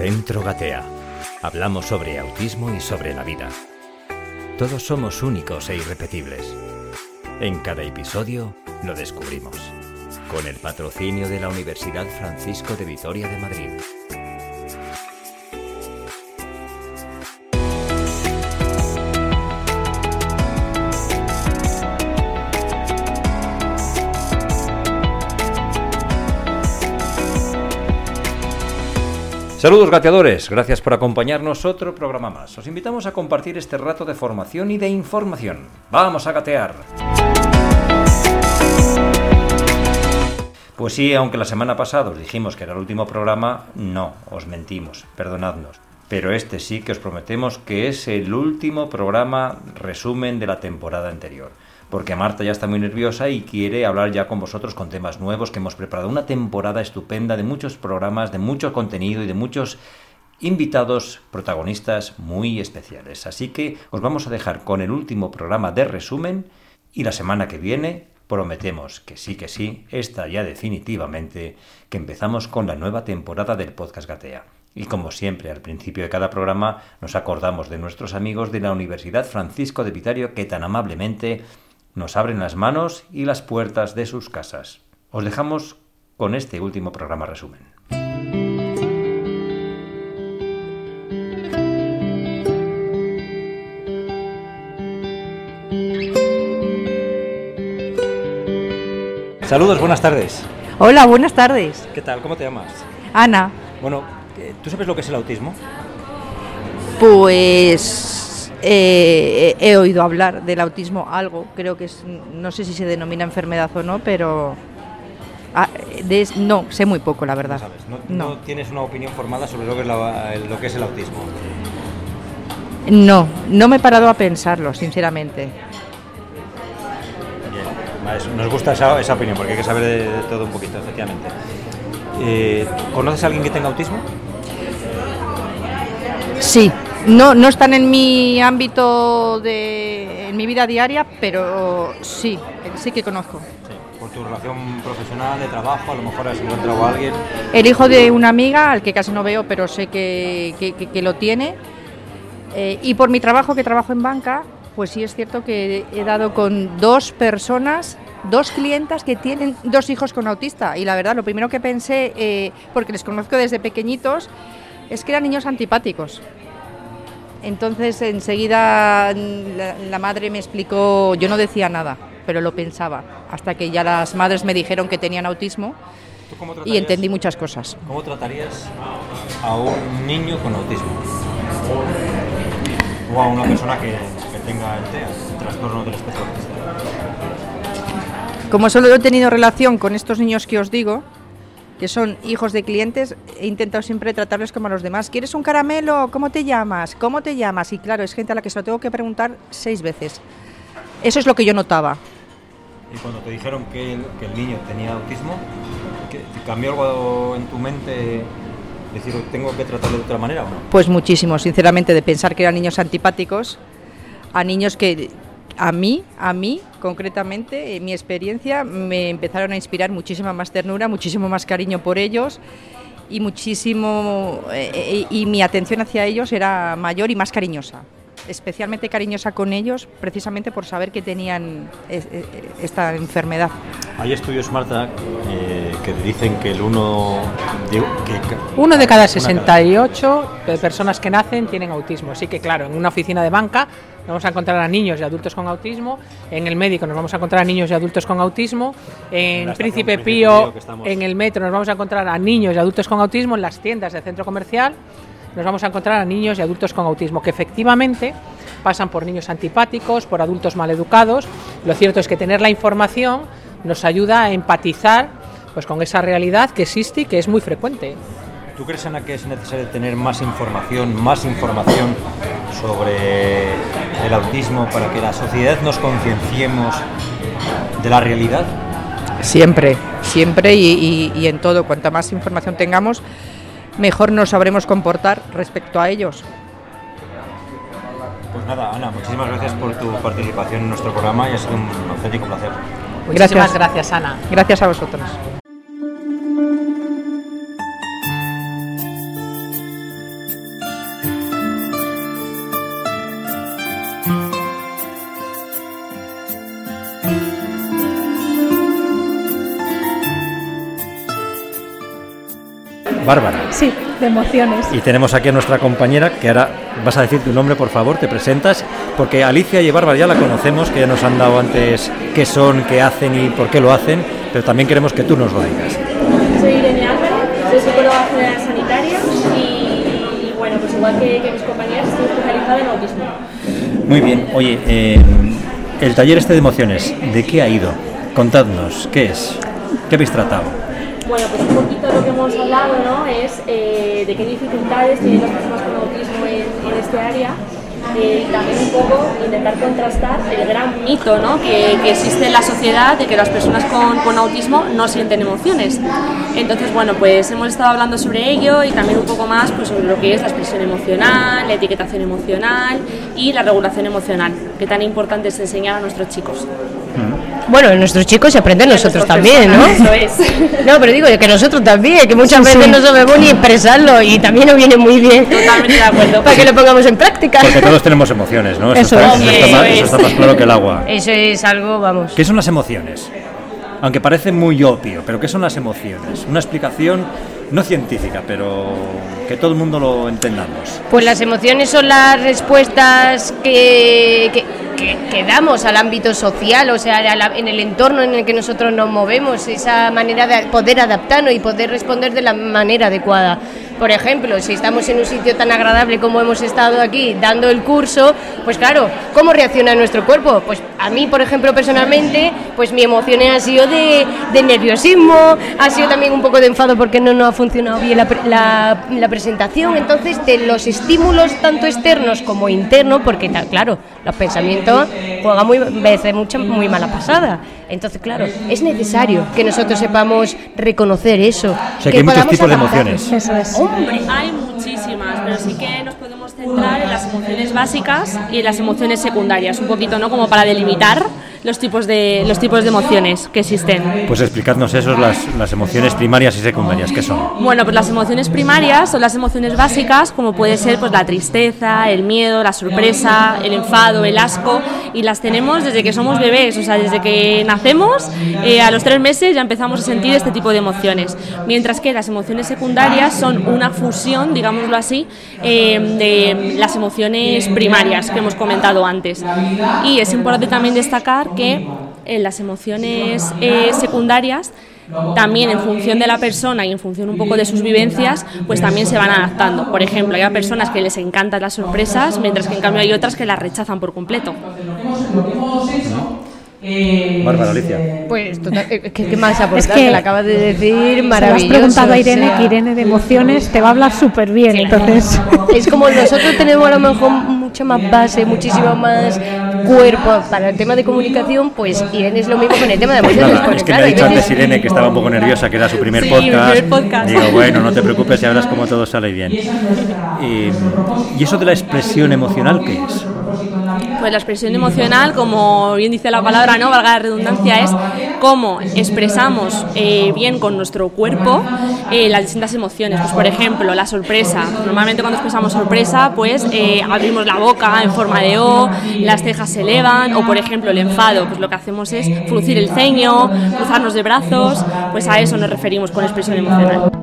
Centro Gatea. Hablamos sobre autismo y sobre la vida. Todos somos únicos e irrepetibles. En cada episodio lo descubrimos. Con el patrocinio de la Universidad Francisco de Vitoria de Madrid. Saludos gateadores, gracias por acompañarnos otro programa más. Os invitamos a compartir este rato de formación y de información. Vamos a gatear. Pues sí, aunque la semana pasada os dijimos que era el último programa, no, os mentimos, perdonadnos. Pero este sí que os prometemos que es el último programa resumen de la temporada anterior porque Marta ya está muy nerviosa y quiere hablar ya con vosotros con temas nuevos que hemos preparado. Una temporada estupenda de muchos programas, de mucho contenido y de muchos invitados protagonistas muy especiales. Así que os vamos a dejar con el último programa de resumen y la semana que viene prometemos que sí que sí, esta ya definitivamente, que empezamos con la nueva temporada del podcast Gatea. Y como siempre, al principio de cada programa nos acordamos de nuestros amigos de la Universidad Francisco de Vitario que tan amablemente nos abren las manos y las puertas de sus casas. Os dejamos con este último programa resumen. Saludos, buenas tardes. Hola, buenas tardes. ¿Qué tal? ¿Cómo te llamas? Ana. Bueno, eh, ¿tú sabes lo que es el autismo? Pues eh, he oído hablar del autismo algo, creo que es, no sé si se denomina enfermedad o no, pero ah, no, sé muy poco, la verdad. No, tienes una opinión formada sobre lo que, es lo que es el autismo? No, no me he parado a pensarlo, sinceramente. Bien, nos gusta esa, esa, opinión porque hay que saber de, todo un poquito, efectivamente. Eh, ¿Conoces a alguien que tenga autismo? Sí, no, no están en mi ámbito de en mi vida diaria, pero sí, sí que conozco. por tu relación profesional, de trabajo, a lo mejor has encontrado a alguien. El hijo de una amiga, al que casi no veo, pero sé que, que, lo tiene. Eh, y por mi trabajo, que trabajo en banca, pues sí es cierto que he dado con dos personas, dos clientas que tienen dos hijos con autista. Y la verdad, lo primero que pensé, eh, porque les conozco desde pequeñitos, es que eran niños antipáticos. Entonces enseguida la, madre me explicó, yo no decía nada, pero lo pensaba, hasta que ya las madres me dijeron que tenían autismo y entendí muchas cosas. ¿Cómo tratarías a un niño con autismo? O a una persona que, tenga el TEA, el trastorno del espectro autista. Como solo he tenido relación con estos niños que os digo, que son hijos de clientes, he intentado siempre tratarles como a los demás. ¿Quieres un caramelo? ¿Cómo te llamas? ¿Cómo te llamas? Y claro, es gente a la que se lo tengo que preguntar seis veces. Eso es lo que yo notaba. Y cuando te dijeron que el, niño tenía autismo, ¿cambió algo en tu mente? Decir, ¿tengo que tratarlo de otra manera o no? Pues muchísimo, sinceramente, de pensar que eran niños antipáticos a niños que a mí, a mí concretamente, en mi experiencia, me empezaron a inspirar muchísima más ternura, muchísimo más cariño por ellos y muchísimo eh, eh, y mi atención hacia ellos era mayor y más cariñosa especialmente cariñosa con ellos precisamente por saber que tenían esta enfermedad. Hay estudios, Marta, eh, que dicen que el uno de, uno de cada 68 personas que nacen tienen autismo. Así que, claro, en una oficina de banca vamos a encontrar a niños y adultos con autismo, en el médico nos vamos a encontrar a niños y adultos con autismo, en, Príncipe Pío, en el metro nos vamos a encontrar a niños y adultos con autismo, en las tiendas del centro comercial nos vamos a encontrar a niños y adultos con autismo que efectivamente pasan por niños antipáticos, por adultos maleducados. Lo cierto es que tener la información nos ayuda a empatizar pues, con esa realidad que existe y que es muy frecuente. ¿Tú crees, Ana, que es necesario tener más información, más información sobre el autismo para que la sociedad nos concienciemos de la realidad? Siempre, siempre y, y en todo. Cuanta más información tengamos, mejor nos sabremos comportar respecto a ellos. Pues nada, Ana, muchísimas gracias por tu participación en nuestro programa y ha sido un auténtico placer. Muchísimas gracias, Ana. Gracias a vosotros. Bárbara. Sí, de emociones. Y tenemos aquí a nuestra compañera, que ahora vas a decir tu nombre, por favor, te presentas, porque Alicia y Bárbara ya la conocemos, que ya nos han dado antes qué son, qué hacen y por qué lo hacen, pero también queremos que tú nos lo digas. Soy Irene Álvarez, soy psicóloga general sanitaria y, bueno, pues igual que, mis compañeras, estoy especializada en autismo. Muy bien, oye, eh, el taller este de emociones, ¿de qué ha ido? Contadnos, ¿qué es? ¿Qué habéis tratado? Bueno, pues un poquito lo que hemos hablado ¿no? es eh, de qué dificultades tienen las personas con autismo en, este área eh, también un poco intentar contrastar el gran mito ¿no? que, que, existe en la sociedad de que las personas con, con, autismo no sienten emociones. Entonces, bueno, pues hemos estado hablando sobre ello y también un poco más pues, sobre lo que es la expresión emocional, la etiquetación emocional y la regulación emocional, que tan importante es enseñar a nuestros chicos. Bueno, nuestros chicos se aprenden nosotros también, ¿no? Eso es. No, pero digo que nosotros también, que muchas veces no sabemos ni expresarlo y también nos viene muy bien. Totalmente de acuerdo. Para que lo pongamos en práctica. Porque todos tenemos emociones, ¿no? Eso está, es. eso está más, eso está más claro que el agua. Eso es algo, vamos. ¿Qué son las emociones? Aunque parece muy obvio, pero ¿qué son las emociones? Una explicación no científica, pero que todo el mundo lo entendamos. Pues las emociones son las respuestas que, que, damos al ámbito social, o sea, la- en el entorno en el que nosotros nos movemos, esa manera de poder adaptarnos y poder responder de la manera adecuada. Por ejemplo, si estamos en un sitio tan agradable como hemos estado aquí dando el curso, pues claro, ¿cómo reacciona nuestro cuerpo? Pues a mí, por ejemplo, personalmente, pues mi emoción ha sido de, nerviosismo, ha sido también un poco de enfado porque no nos ha funcionado bien la, la- presentación. Entonces, de los estímulos tanto externos como internos, porque claro, los pensamientos juegan muy veces mucha muy mala pasada. Entonces, claro, es necesario que nosotros sepamos reconocer eso. O sea, que hay muchos tipos de emociones. Eso es. Hombre, hay muchísimas, pero sí que nos podemos centrar en las emociones básicas y en las emociones secundarias, un poquito, ¿no? Como para delimitar los tipos de, los tipos de emociones que existen. Pues explicadnos eso, las, las emociones primarias y secundarias, ¿qué son? Bueno, pues las emociones primarias son las emociones básicas, como puede ser pues la tristeza, el miedo, la sorpresa, el enfado, el asco, y las tenemos desde que somos bebés, o sea, desde que nacemos, eh, a los tres meses ya empezamos a sentir este tipo de emociones. Mientras que las emociones secundarias son una fusión, digámoslo así, eh, de las emociones primarias que hemos comentado antes. Y es importante también destacar que en las emociones eh, secundarias también en función de la persona y en función un poco de sus vivencias, pues también se van adaptando. Por ejemplo, hay personas que les encantan las sorpresas, mientras que en cambio hay otras que las rechazan por completo. Bárbara, Alicia. Pues, total, eh, ¿qué, qué más aportar? Es que, que le acabas de decir, Se lo has maravilloso. preguntado a o Irene, sea, que Irene de emociones te va a hablar súper bien, entonces... Es como nosotros tenemos a lo mejor mucha más base, muchísimo más cuerpo para el tema de comunicación, pues Irene es lo mismo con el tema de emociones. Nada, porque, es que me claro, ha dicho hay antes Irene que estaba un poco nerviosa, que era su primer Sí, podcast. primer podcast. Digo, bueno, no te preocupes, ya verás cómo todo sale bien. Y, ¿Y eso de la expresión emocional qué es? Pues la expresión emocional, como bien dice la palabra, no valga la redundancia, es cómo expresamos eh, bien con nuestro cuerpo eh, las distintas emociones. Pues por ejemplo, la sorpresa. Normalmente cuando expresamos sorpresa, pues eh, abrimos la boca en forma de O, las cejas se elevan, o por ejemplo el enfado, pues lo que hacemos es fruncir el ceño, cruzarnos de brazos, pues a eso nos referimos con expresión emocional.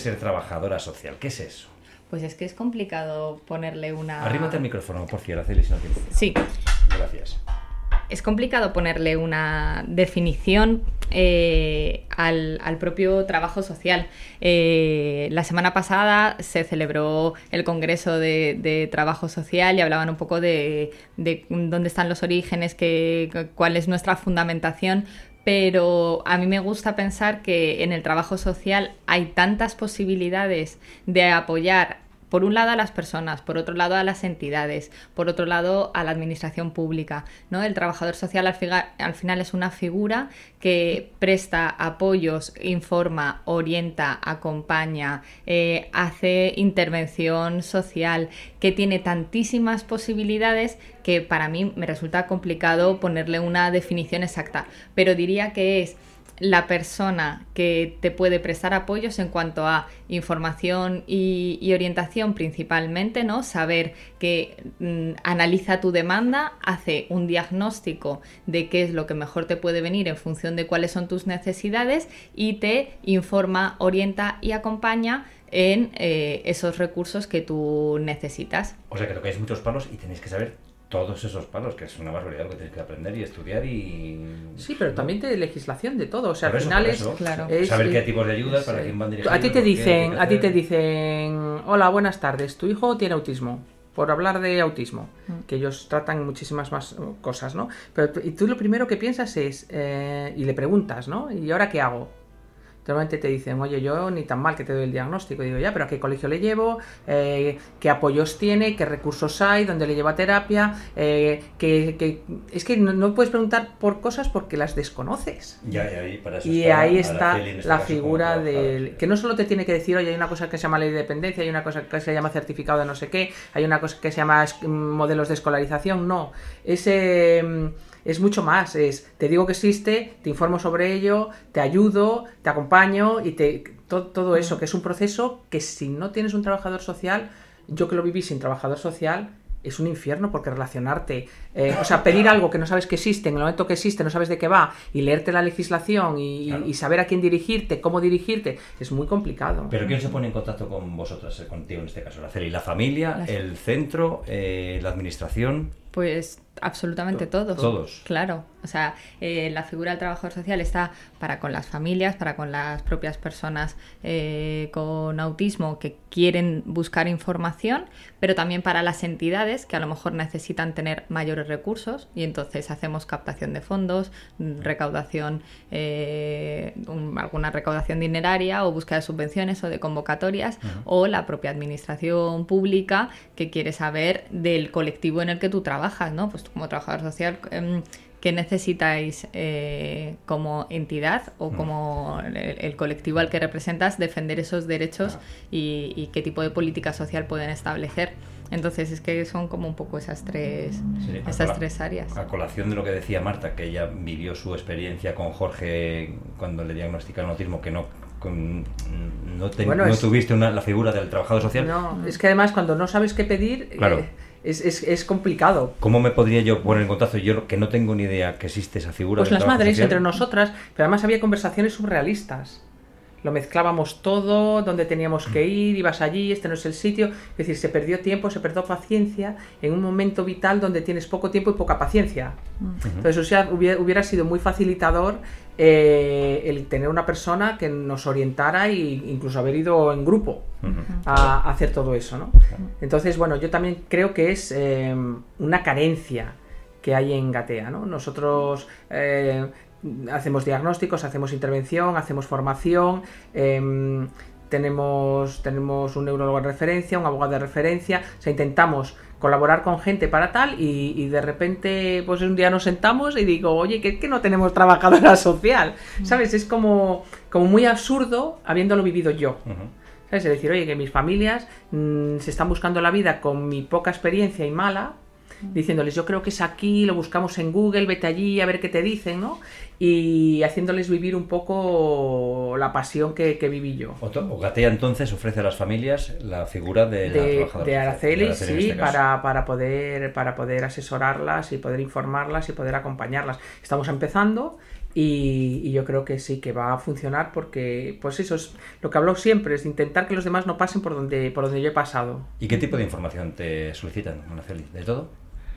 Ser trabajadora social? ¿Qué es eso? Pues es que es complicado ponerle una... Arrímate al micrófono, por favor, Araceli, si no tienes. Sí, Gracias. es complicado ponerle una definición eh, al, al propio trabajo social. Eh, la semana pasada se celebró el Congreso de, de Trabajo Social y hablaban un poco de, de dónde están los orígenes, que, cuál es nuestra fundamentación. Pero a mí me gusta pensar que en el trabajo social hay tantas posibilidades de apoyar por un lado a las personas, por otro lado a las entidades, por otro lado a la administración pública. ¿no? El trabajador social al, al final es una figura que presta apoyos, informa, orienta, acompaña, eh, hace intervención social, que tiene tantísimas posibilidades que para mí me resulta complicado ponerle una definición exacta, pero diría que es la persona que te puede prestar apoyos en cuanto a información y, orientación principalmente, ¿no? Saber que mm, analiza tu demanda, hace un diagnóstico de qué es lo que mejor te puede venir en función de cuáles son tus necesidades y te informa, orienta y acompaña en eh, esos recursos que tú necesitas. O sea que hay muchos palos y tenéis que saber todos esos palos, que es una barbaridad que tienes que aprender y estudiar y... Sí, pero también de legislación de todo, o sea, al final es, claro. Saber qué tipos de ayudas, para quién van dirigidos. A ti te dicen, a ti te dicen, hola, buenas tardes, tu hijo tiene autismo, por hablar de autismo, mm. que ellos tratan muchísimas más cosas, ¿no? Pero y tú lo primero que piensas es, eh, y le preguntas, ¿no? ¿Y ahora qué hago? Normalmente te dicen, oye, yo ni tan mal que te doy el diagnóstico. digo, ya, pero ¿a qué colegio le llevo? Eh, ¿Qué apoyos tiene? ¿Qué recursos hay? ¿Dónde le lleva terapia? Eh, que, Es que no, puedes preguntar por cosas porque las desconoces. y ahí está la, este figura del... Que no solo te tiene que decir, oye, hay una cosa que se llama ley de dependencia, hay una cosa que se llama certificado de no sé qué, hay una cosa que se llama modelos de escolarización. No, ese es mucho más, es te digo que existe, te informo sobre ello, te ayudo, te acompaño y te todo, eso, que es un proceso que si no tienes un trabajador social, yo que lo viví sin trabajador social, es un infierno porque relacionarte, eh, o sea, pedir algo que no sabes que existe, en el momento que existe no sabes de qué va, y leerte la legislación y, saber a quién dirigirte, cómo dirigirte, es muy complicado. Pero ¿quién se pone en contacto con vosotras, eh, contigo en este caso? ¿La, la familia, el centro, eh, la administración? Pues absolutamente todos. Todos. Claro. O sea, eh, la figura del trabajador social está para con las familias, para con las propias personas eh, con autismo que quieren buscar información, pero también para las entidades que a lo mejor necesitan tener mayores recursos y entonces hacemos captación de fondos, recaudación, eh, alguna recaudación dineraria o búsqueda de subvenciones o de convocatorias o la propia administración pública que quiere saber del colectivo en el que tú trabajas, ¿no? Pues como trabajador social, em, ¿qué necesitáis eh, como entidad o mm. como el, colectivo al que representas defender esos derechos y, qué tipo de política social pueden establecer? Entonces es que son como un poco esas tres, esas tres áreas. A colación de lo que decía Marta, que ella vivió su experiencia con Jorge cuando le diagnosticaron autismo, que no no, tuviste la figura del trabajador social. No, es que además cuando no sabes qué pedir, claro. Eh, es, es, es, complicado. ¿Cómo me podría yo poner en contacto? Yo que no tengo ni idea que existe esa figura. Pues las madres entre nosotras, pero además había conversaciones surrealistas lo mezclábamos todo, donde teníamos que ir, ibas allí, este no es el sitio. Es decir, se perdió tiempo, se perdió paciencia en un momento vital donde tienes poco tiempo y poca paciencia. Entonces, o sea, hubiera, sido muy facilitador eh, el tener una persona que nos orientara e incluso haber ido en grupo a, hacer todo eso. ¿no? Entonces, bueno, yo también creo que es eh, una carencia que hay en Gatea. ¿no? Nosotros eh, hacemos diagnósticos, hacemos intervención, hacemos formación, em, tenemos, tenemos un neurólogo de referencia, un abogado de referencia, o sea, intentamos colaborar con gente para tal y, de repente pues un día nos sentamos y digo, oye, que, que no tenemos trabajadora social. ¿sabes? Es como, como muy absurdo habiéndolo vivido yo. ¿Sabes? Es decir, oye, que mis familias mm, se están buscando la vida con mi poca experiencia y mala, diciéndoles yo creo que es aquí, lo buscamos en Google, vete allí a ver qué te dicen, ¿no? Y haciéndoles vivir un poco la pasión que, viví yo. O Gatea entonces ofrece a las familias la figura de, la de, Araceli, sí, este para, para, poder, para poder asesorarlas y poder informarlas y poder acompañarlas. Estamos empezando y, yo creo que sí, que va a funcionar porque, pues eso es lo que hablo siempre, es intentar que los demás no pasen por donde, por donde yo he pasado. ¿Y qué tipo de información te solicitan, Araceli? ¿De todo?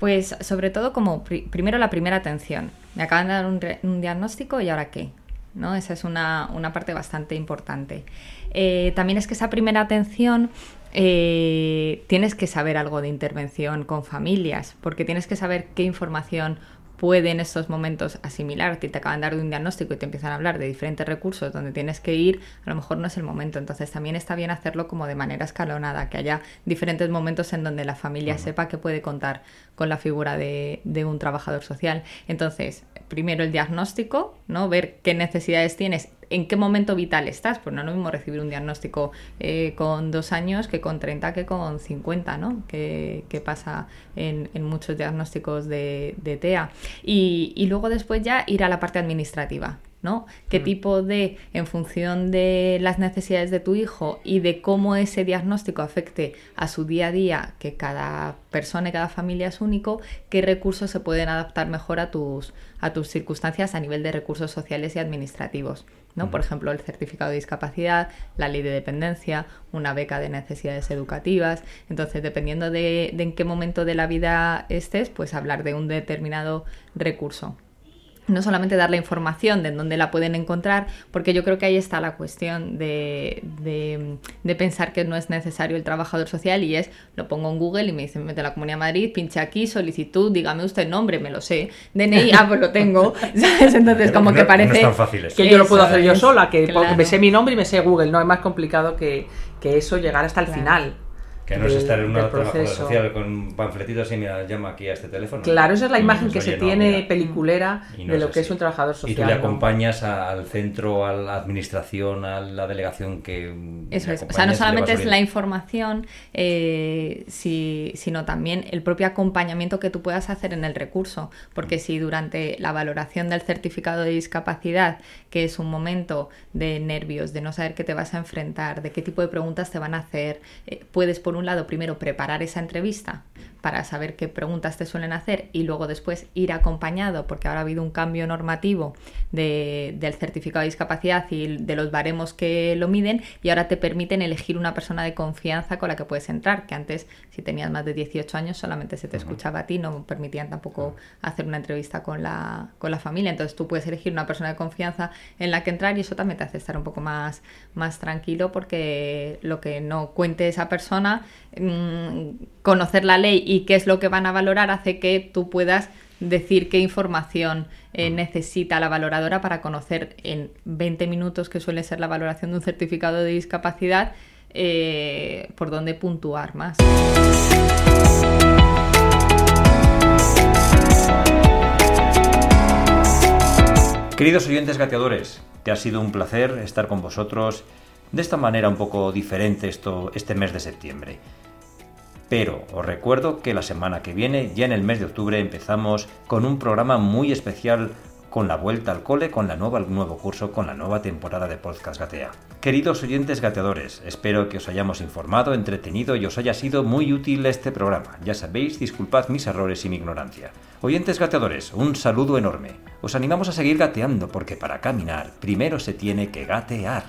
Pues sobre todo como primero la primera atención. Me acaban de dar un, diagnóstico y ahora qué. ¿no? Esa es una, parte bastante importante. Eh, también es que esa primera atención eh, tienes que saber algo de intervención con familias, porque tienes que saber qué información puede en estos momentos asimilar que te acaban de dar un diagnóstico y te empiezan a hablar de diferentes recursos donde tienes que ir, a lo mejor no es el momento. Entonces también está bien hacerlo como de manera escalonada, que haya diferentes momentos en donde la familia sepa que puede contar con la figura de, de un trabajador social. Entonces, primero el diagnóstico, ¿no? Ver qué necesidades tienes en qué momento vital estás. Pues no es lo mismo recibir un diagnóstico eh, con dos años que con 30 que con 50, ¿no? Que, pasa en, muchos diagnósticos de, TEA. Y, y luego después ya ir a la parte administrativa. ¿No? ¿Qué mm. tipo de, en función de las necesidades de tu hijo y de cómo ese diagnóstico afecte a su día a día, que cada persona y cada familia es único, qué recursos se pueden adaptar mejor a tus, a tus circunstancias a nivel de recursos sociales y administrativos? ¿no? Por ejemplo, el certificado de discapacidad, la ley de dependencia, una beca de necesidades educativas. Entonces, dependiendo de, de en qué momento de la vida estés, pues hablar de un determinado recurso no solamente dar la información de dónde la pueden encontrar, porque yo creo que ahí está la cuestión de, de, pensar que no es necesario el trabajador social y es, lo pongo en Google y me dice, mete la Comunidad de Madrid, pinche aquí, solicitud, dígame usted nombre, me lo sé, DNI, ah, pues lo tengo, Entonces como que parece... Que yo lo puedo hacer yo sola, que me sé mi nombre y me sé Google, no es más complicado que, que eso llegar hasta el final. Que no es estar en una trabajadora social con un panfletito así, mira, llama aquí a este teléfono. Claro, esa es la imagen que se tiene peliculera de lo que es un trabajador social. Y tú le acompañas al centro, a la administración, a la delegación que... Eso es, o sea, no solamente es la información, eh, sino también el propio acompañamiento que tú puedas hacer en el recurso, porque si durante la valoración del certificado de discapacidad, que es un momento de nervios, de no saber qué te vas a enfrentar, de qué tipo de preguntas te van a hacer, eh, puedes por un lado, primero preparar esa entrevista para saber qué preguntas te suelen hacer y luego después ir acompañado, porque ahora ha habido un cambio normativo del certificado de discapacidad y de los baremos que lo miden y ahora te permiten elegir una persona de confianza con la que puedes entrar, que antes si tenías más de 18 años solamente se te escuchaba a ti, no permitían tampoco hacer una entrevista con la, con la familia, entonces tú puedes elegir una persona de confianza en la que entrar y eso también te hace estar un poco más, más tranquilo porque lo que no cuente esa persona, mmm, conocer la ley y qué es lo que van a valorar hace que tú puedas decir qué información eh, necesita la valoradora para conocer en 20 minutos, que suele ser la valoración de un certificado de discapacidad, eh, por dónde puntuar más. Queridos oyentes gateadores, te ha sido un placer estar con vosotros de esta manera un poco diferente esto, este mes de septiembre. Pero os recuerdo que la semana que viene, ya en el mes de octubre, empezamos con un programa muy especial con la vuelta al cole, con la nueva, el nuevo curso, con la nueva temporada de Podcast Gatea. Queridos oyentes gateadores, espero que os hayamos informado, entretenido y os haya sido muy útil este programa. Ya sabéis, disculpad mis errores y mi ignorancia. Oyentes gateadores, un saludo enorme. Os animamos a seguir gateando porque para caminar primero se tiene que gatear.